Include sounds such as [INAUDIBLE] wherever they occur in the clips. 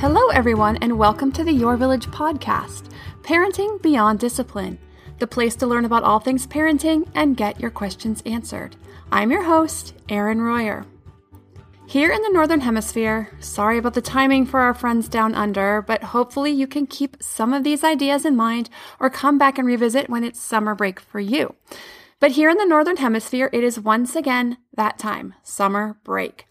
Hello, everyone, and welcome to the Your Village podcast, Parenting Beyond Discipline, the place to learn about all things parenting and get your questions answered. I'm your host, Erin Royer. Here in the Northern Hemisphere, sorry about the timing for our friends down under, but hopefully you can keep some of these ideas in mind or come back and revisit when it's summer break for you. But here in the Northern Hemisphere, it is once again that time summer break.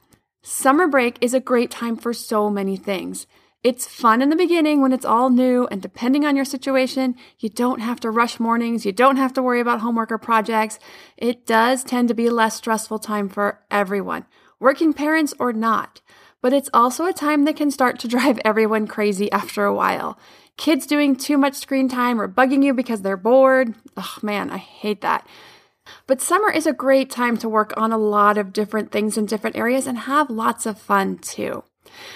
Summer break is a great time for so many things. It's fun in the beginning when it's all new, and depending on your situation, you don't have to rush mornings, you don't have to worry about homework or projects. It does tend to be a less stressful time for everyone, working parents or not. But it's also a time that can start to [LAUGHS] drive everyone crazy after a while. Kids doing too much screen time or bugging you because they're bored. Oh man, I hate that. But summer is a great time to work on a lot of different things in different areas and have lots of fun too.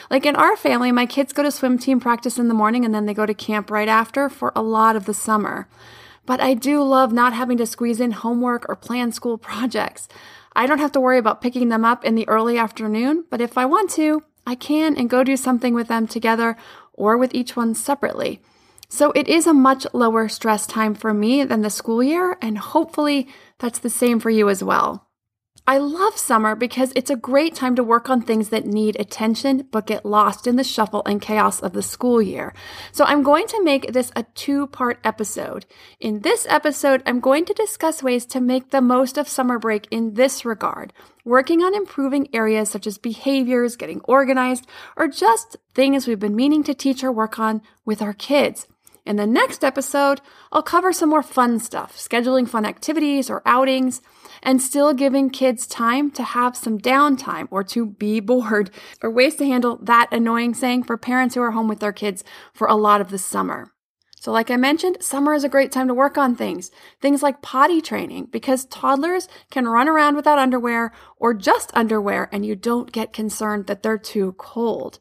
Like in our family, my kids go to swim team practice in the morning and then they go to camp right after for a lot of the summer. But I do love not having to squeeze in homework or plan school [LAUGHS] projects. I don't have to worry about picking them up in the early afternoon, but if I want to, I can and go do something with them together or with each one separately. So it is a much lower stress time for me than the school year, and hopefully that's the same for you as well. I love summer because it's a great time to work on things that need attention but get lost in the shuffle and chaos of the school year. So I'm going to make this a two part episode. In this episode, I'm going to discuss ways to make the most of summer break in this regard, working on improving areas such as behaviors, getting organized, or just things we've been meaning to teach or work on with our kids. In the next episode, I'll cover some more fun stuff, scheduling fun activities or outings, and still giving kids time to have some downtime or to be [LAUGHS] bored, or ways to handle that annoying saying for parents who are home with their kids for a lot of the summer. So, like I mentioned, summer is a great time to work on things. Things like potty training, because toddlers can run around without underwear or just underwear, and you don't get concerned that they're too cold.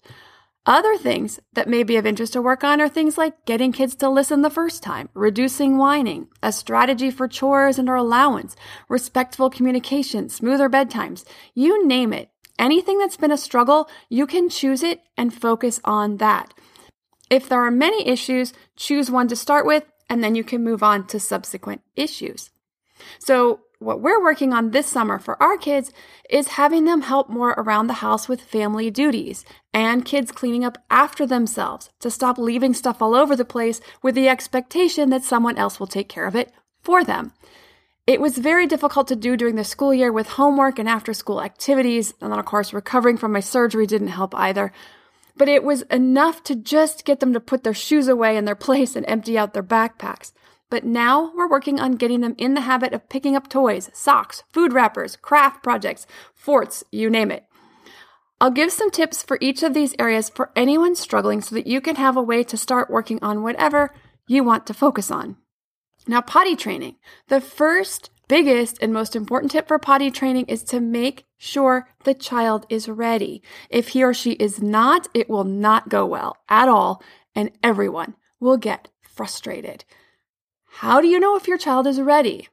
Other things that may be of interest to work on are things like getting kids to listen the first time, reducing whining, a strategy for chores and or allowance, respectful communication, smoother bedtimes, you name it. Anything that's been a struggle, you can choose it and focus on that. If there are many issues, choose one to start with, and then you can move on to subsequent issues. So, what we're working on this summer for our kids is having them help more around the house with family duties and kids cleaning up after themselves to stop leaving stuff all over the place with the expectation that someone else will take care of it for them. It was very difficult to do during the school year with homework and after school activities, and then, of course, recovering from my surgery didn't help either. But it was enough to just get them to put their shoes away in their [LAUGHS] place and empty out their backpacks. But now we're working on getting them in the habit of picking up toys, socks, food wrappers, craft projects, forts, you name it. I'll give some tips for each of these areas for anyone struggling so that you can have a way to start working on whatever you want to focus on. Now, potty training. The first biggest and most important tip for potty training is to make sure the child is ready. If he or she is not, it will not go well at all, and everyone will get frustrated. How do you know if your child is ready?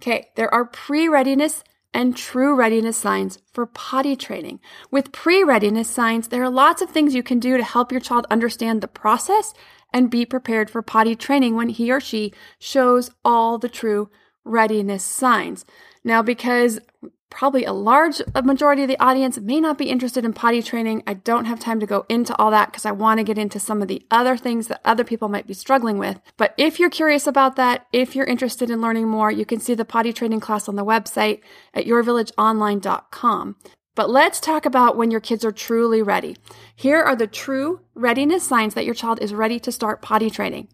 Okay, there are pre readiness and true readiness signs for potty training. With pre readiness signs, there are lots of things you can do to help your child understand the process and be prepared for potty training when he or she shows all the true readiness signs. Now, because probably a large majority of the audience may not be interested in potty training. I don't have time to go into all that because I want to get into some of the other things that other people might be struggling with. But if you're curious about that, if you're interested in learning more, you can see the potty training class on the website at yourvillageonline.com. But let's talk about when your kids are truly ready. Here are the true readiness signs that your child is ready to start potty training.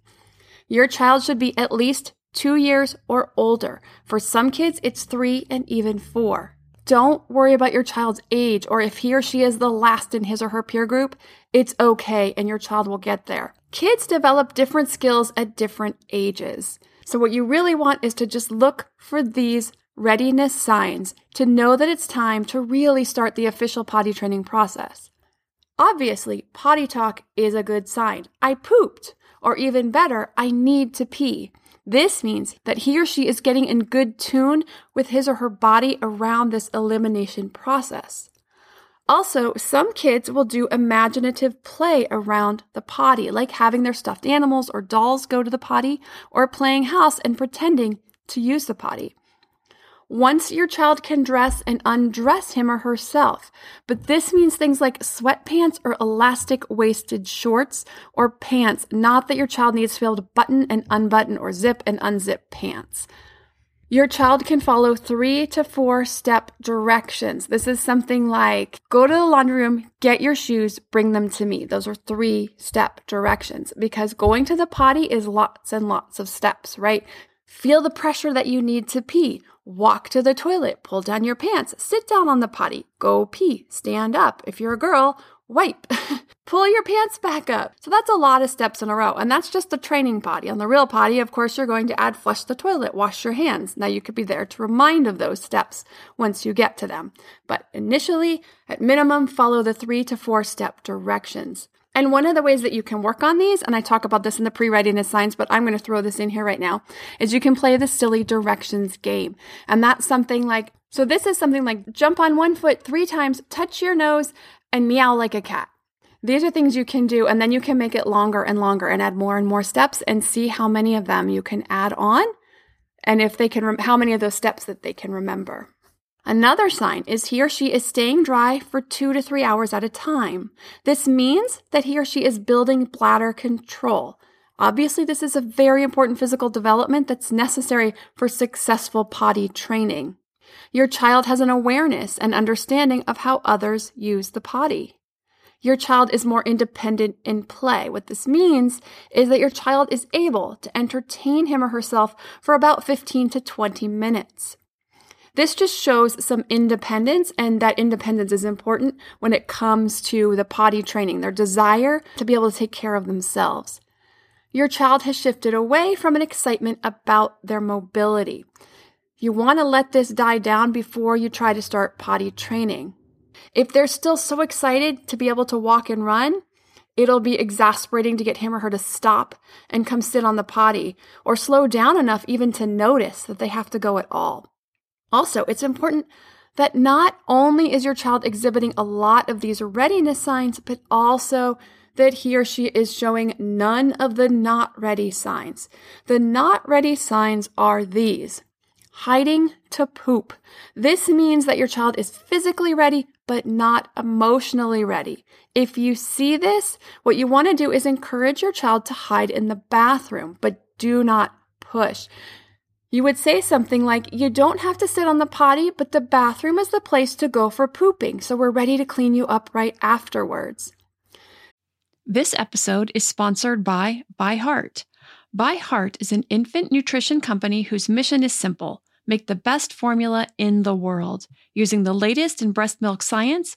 Your child should be at least two years or older. For some kids, it's three and even four. Don't worry about your child's age or if he or she is the last in his or her peer group. It's okay and your child will get there. Kids develop different skills at different ages. So, what you really want is to just look for these readiness signs to know that it's time to really start the official potty training process. Obviously, potty talk is a good sign. I pooped. Or even better, I need to pee. This means that he or she is getting in good tune with his or her body around this elimination process. Also, some kids will do imaginative play around the potty, like having their stuffed animals or dolls go to the potty, or playing house and pretending to use the potty. Once your child can dress and undress him or herself, but this means things like sweatpants or elastic waisted shorts or pants, not that your child needs to be able to button and unbutton or zip and unzip pants. Your child can follow three to four step directions. This is something like go to the laundry room, get your shoes, bring them to me. Those are three step directions because going to the potty is lots and lots of steps, right? Feel the pressure that you need to pee. Walk to the toilet, pull down your pants, sit down on the potty, go pee, stand up. If you're a girl, wipe, [LAUGHS] pull your pants back up. So that's a lot of steps in a row. And that's just the training potty. On the real potty, of course, you're going to add flush the toilet, wash your hands. Now you could be there to remind of those steps once you get to them. But initially, at minimum, follow the three to four step directions. And one of the ways that you can work on these, and I talk about this in the pre readiness signs, but I'm going to throw this in here right now, is you can play the silly directions game. And that's something like, so this is something like jump on one foot three times, touch your nose, and meow like a cat. These are things you can do, and then you can make it longer and longer and add more and more steps and see how many of them you can add on and if they can, rem- how many of those steps that they can remember. Another sign is he or she is staying dry for two to three hours at a time. This means that he or she is building bladder control. Obviously, this is a very important physical development that's necessary for successful potty training. Your child has an awareness and understanding of how others use the potty. Your child is more independent in play. What this means is that your child is able to entertain him or herself for about 15 to 20 minutes. This just shows some independence, and that independence is important when it comes to the potty training, their desire to be able to take care of themselves. Your child has shifted away from an excitement about their mobility. You want to let this die down before you try to start potty training. If they're still so excited to be able to walk and run, it'll be exasperating to get him or her to stop and come sit on the potty or slow down enough even to notice that they have to go at all. Also, it's important that not only is your child exhibiting a lot of these readiness signs, but also that he or she is showing none of the not ready signs. The not ready signs are these hiding to poop. This means that your child is physically ready, but not emotionally ready. If you see this, what you want to do is encourage your child to hide in the bathroom, but do not push. You would say something like, You don't have to sit on the potty, but the bathroom is the place to go for pooping, so we're ready to clean you up right afterwards. This episode is sponsored by ByHeart. By Heart is an infant nutrition company whose mission is simple make the best formula in the world. Using the latest in breast milk science,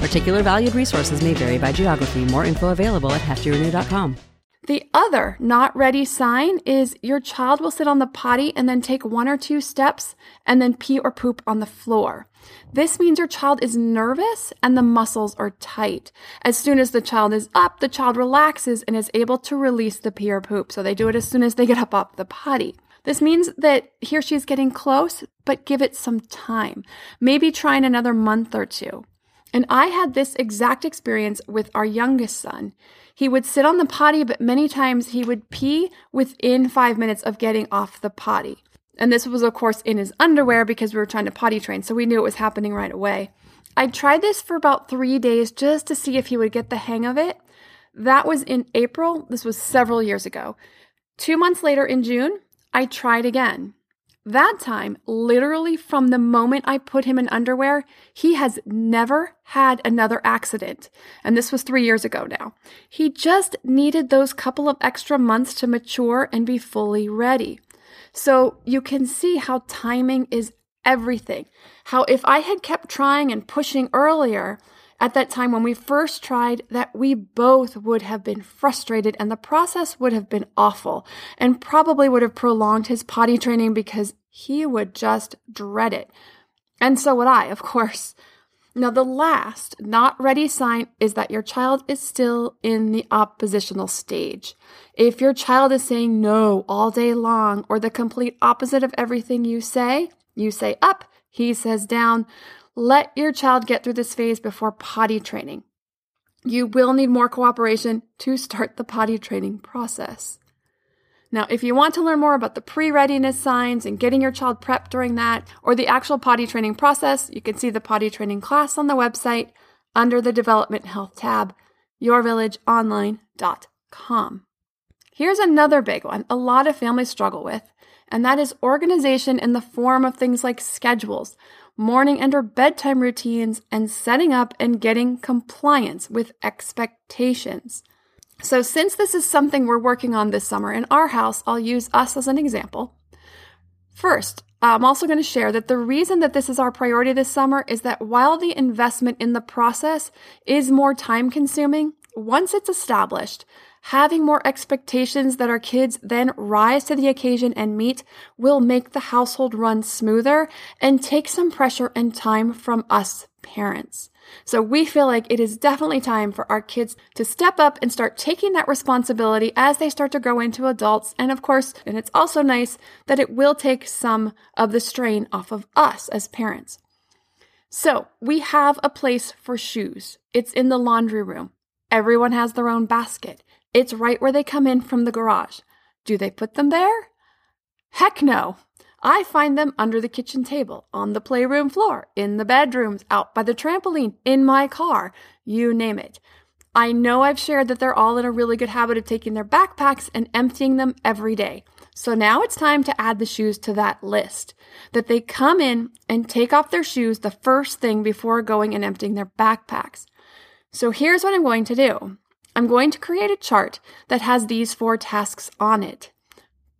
Particular valued resources may vary by geography. More info available at heftyrenew.com. The other not ready sign is your child will sit on the potty and then take one or two steps and then pee or poop on the floor. This means your child is nervous and the muscles are tight. As soon as the child is up, the child relaxes and is able to release the pee or poop. So they do it as soon as they get up off the potty. This means that he or she is getting close, but give it some time. Maybe try in another month or two. And I had this exact experience with our youngest son. He would sit on the potty, but many times he would pee within five minutes of getting off the potty. And this was, of course, in his underwear because we were trying to potty train, so we knew it was happening right away. I tried this for about three days just to see if he would get the hang of it. That was in April. This was several years ago. Two months later in June, I tried again. That time, literally from the moment I put him in underwear, he has never had another accident. And this was three years ago now. He just needed those couple of extra months to mature and be fully ready. So you can see how timing is everything. How if I had kept trying and pushing earlier, at that time when we first tried that we both would have been frustrated and the process would have been awful and probably would have prolonged his potty training because he would just dread it. And so would I, of course. Now, the last not ready sign is that your child is still in the oppositional stage. If your child is saying no all day long or the complete opposite of everything you say, you say up, he says down, let your child get through this phase before potty training. You will need more cooperation to start the potty training process. Now, if you want to learn more about the pre readiness signs and getting your child prepped during that, or the actual potty training process, you can see the potty training class on the website under the Development Health tab, yourvillageonline.com. Here's another big one a lot of families struggle with, and that is organization in the form of things like schedules morning and or bedtime routines, and setting up and getting compliance with expectations. So, since this is something we're working on this summer in our house, I'll use us as an example. First, I'm also going to share that the reason that this is our priority this summer is that while the investment in the process is more time consuming, once it's established, having more expectations that our kids then rise to the occasion and meet will make the household run smoother and take some pressure and time from us parents. So we feel like it is definitely time for our kids to step up and start taking that responsibility as they start to grow into adults. And of course, and it's also nice that it will take some of the strain off of us as parents. So we have a place for shoes. It's in the laundry room. Everyone has their own basket. It's right where they come in from the garage. Do they put them there? Heck no. I find them under the kitchen table, on the playroom floor, in the bedrooms, out by the trampoline, in my car, you name it. I know I've shared that they're all in a really good habit of taking their backpacks and emptying them every day. So now it's time to add the shoes to that list. That they come in and take off their shoes the first thing before going and emptying their backpacks. So here's what I'm going to do. I'm going to create a chart that has these four tasks on it.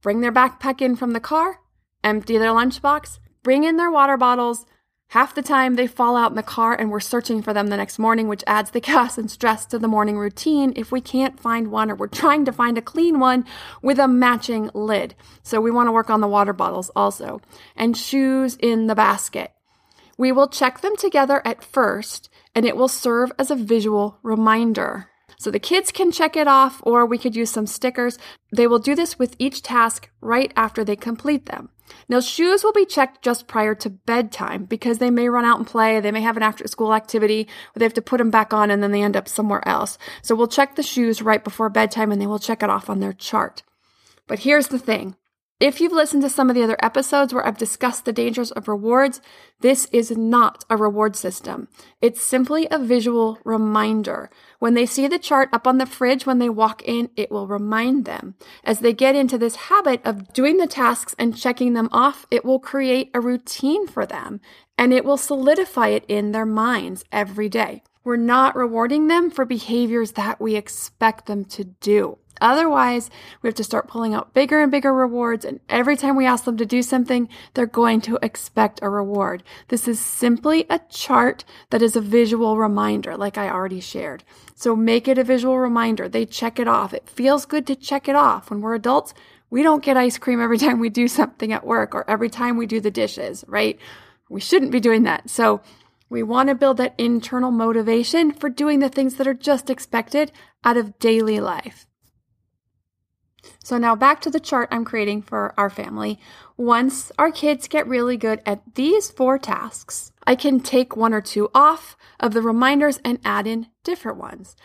Bring their backpack in from the car, empty their lunchbox, bring in their water bottles, Half the time they fall out in the car and we're searching for them the next morning, which adds the [LAUGHS] chaos and stress to the morning routine if we can't find one or we're trying to find a clean one with a matching lid. So we want to work on the water bottles also. And shoes in the basket. We will check them together at first and it will serve as a visual reminder. So the kids can check it off or we could use some stickers. They will do this with each task right after they complete them. Now, shoes will be checked just prior to bedtime because they may run out and play. They may have an after school activity where they have to put them back on and then they end up somewhere else. So we'll check the shoes right before bedtime and they will check it off on their chart. But here's the thing if you've listened to some of the other episodes where I've discussed the dangers of rewards, this is not a reward system. It's simply a visual reminder. When they see the chart up on the fridge when they walk in, it will remind them. As they get into this habit of doing the tasks and checking them off, it will create a routine for them and it will solidify it in their minds every day. We're not rewarding them for behaviors that we expect them to do. Otherwise, we have to start pulling out bigger and bigger rewards. And every time we ask them to do something, they're going to expect a reward. This is simply a chart that is a visual reminder, like I already shared. So make it a visual reminder. They check it off. It feels good to check it off. When we're adults, we don't get ice cream every [LAUGHS] time we do something at work or every time we do the dishes, right? We shouldn't be doing that. So we want to build that internal motivation for doing the things that are just expected out of daily life. So now back to the chart I'm creating for our family. Once our kids get really good at these four tasks, I can take one or two off of the reminders and add in different ones.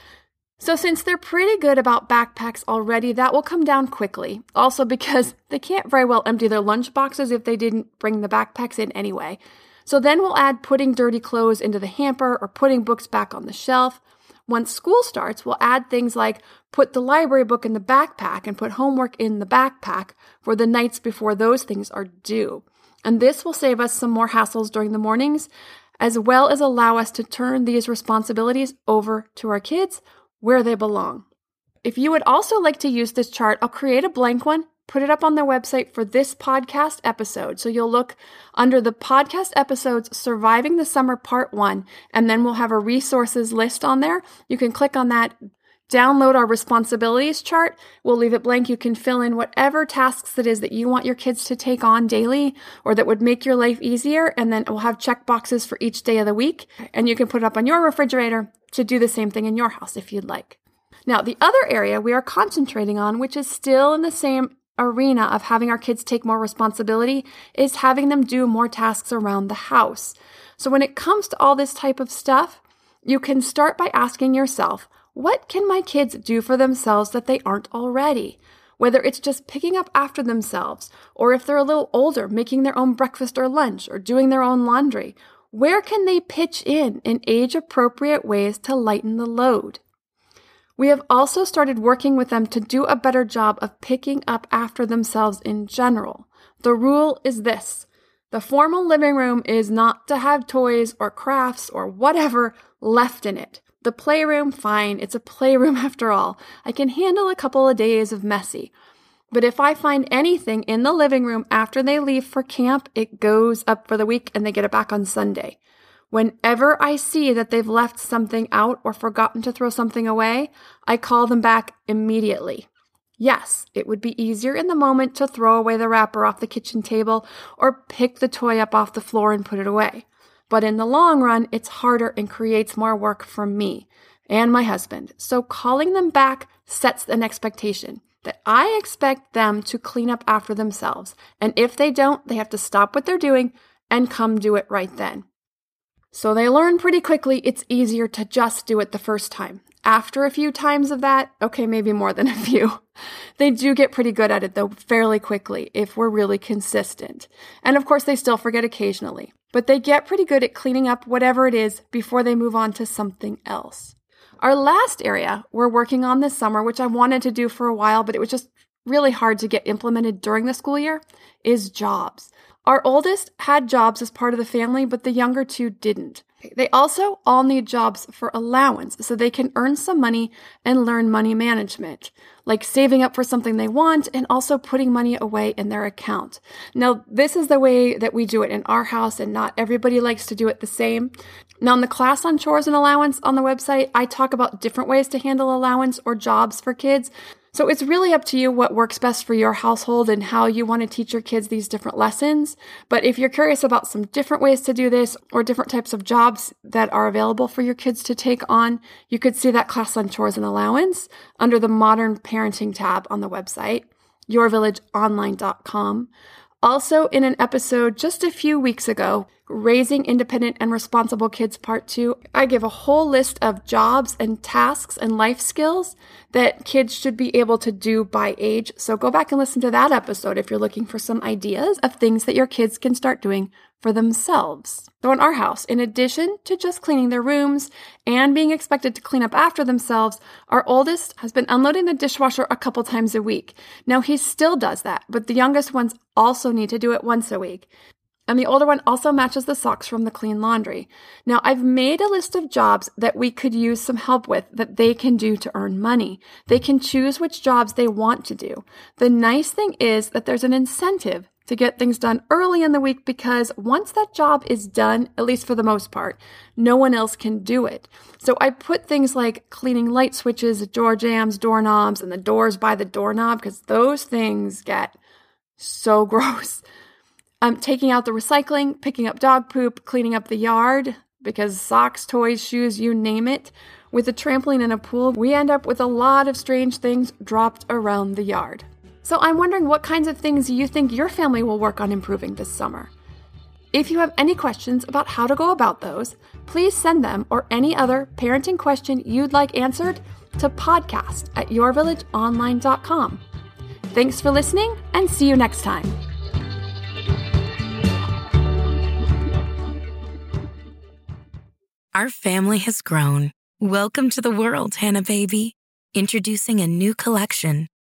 So since they're pretty good about backpacks already, that will come down quickly. Also because [LAUGHS] they can't very well empty their lunch boxes if they didn't bring the backpacks in anyway. So then we'll add putting dirty clothes into the hamper or putting books back on the shelf. Once school starts, we'll add things like put the library book in the backpack and put homework in the backpack for the nights before those things are due. And this will save us some more hassles during the mornings, as well as allow us to turn these responsibilities over to our kids where they belong. If you would also like to use this chart, I'll create a blank one put it up on their website for this podcast episode. So you'll look under the podcast episodes Surviving the Summer Part 1, and then we'll have a resources list on there. You can click on that, download our responsibilities chart. We'll leave it blank. You can fill in whatever tasks it is that you want your kids to take on daily or that would make your life easier. And then we'll have check boxes for each day of the week. And you can put it up on your refrigerator to do the same thing in your house if you'd like. Now, the other area we are concentrating on, which is still in the same arena of having our kids take more responsibility is having them do more tasks around the house. So when it comes to all this type of stuff, you can start by asking yourself, what can my kids do for themselves that they aren't already? Whether it's just picking up after themselves, or if they're a little older, making their own breakfast or lunch, or doing their own laundry, where can they pitch in in age appropriate ways to lighten the load? We have also started working with them to do a better job of picking up after themselves in general. The rule is this the formal living room is not to have toys or crafts or whatever left in it. The playroom, fine, it's a playroom [LAUGHS] after all. I can handle a couple of days of messy. But if I find anything in the living room after they leave for camp, it goes up for the week and they get it back on Sunday. Whenever I see that they've left something out or forgotten to throw something away, I call them back immediately. Yes, it would be easier in the moment to throw away the wrapper off the kitchen table or pick the toy up off the floor and put it away. But in the long run, it's harder and creates more work for me and my husband. So calling them back sets an expectation that I expect them to clean up after themselves. And if they don't, they have to stop what they're doing and come do it right then. So they learn pretty quickly it's easier to just do it the first time. After a few times of that, okay, maybe more than a few, [LAUGHS] they do get pretty good at it though fairly quickly if we're really consistent. And of course, they still forget occasionally, but they get pretty good at cleaning up whatever it is before they move on to something else. Our last area we're working on this summer, which I wanted to do for a while, but it was just really hard to get implemented during the school year, is jobs. Our oldest had jobs as part of the family, but the younger two didn't. They also all need jobs for allowance so they can earn some money and learn money management, like saving up for something they want and also putting money away in their account. Now, this is the way that we do it in our house, and not everybody likes to do it the same. Now, in the class on chores and allowance on the website, I talk about different ways to handle allowance or jobs for kids. So it's really up to you what works best for your household and how you want to teach your kids these different lessons. But if you're curious about some different ways to do this or different types of jobs that are available for your kids to take on, you could see that class on chores and allowance under the modern parenting tab on the website, yourvillageonline.com. Also, in an episode just a few weeks ago, Raising Independent and Responsible Kids Part 2, I give a whole list of jobs and tasks and life skills that kids should be able to do by age. So go back and listen to that episode if you're looking for some ideas of things that your kids can start doing for themselves. So in our house, in addition to just cleaning their rooms and being expected to clean up after themselves, our oldest has been unloading the dishwasher a couple times a week. Now he still does that, but the youngest ones also need to do it once a week. And the older one also matches the socks from the clean laundry. Now, I've made a list of jobs that we could use some help with that they can do to earn money. They can choose which jobs they want to do. The nice thing is that there's an incentive to get things done early in the week because once that job is done, at least for the most part, no one else can do it. So I put things like cleaning light switches, door jambs, doorknobs, and the doors by the doorknob because those things get so [LAUGHS] gross. I'm taking out the recycling, picking up dog poop, cleaning up the yard because socks, toys, shoes, you name it. With a trampoline and a pool, we end up with a lot of strange things dropped around the yard. So I'm wondering what kinds of things you think your family will work on improving this summer. If you have any questions about how to go about those, please send them or any other parenting question you'd like answered to podcast at yourvillageonline.com. Thanks for listening and see you next time. Our family has grown. Welcome to the world, Hanna Baby. Introducing a new collection,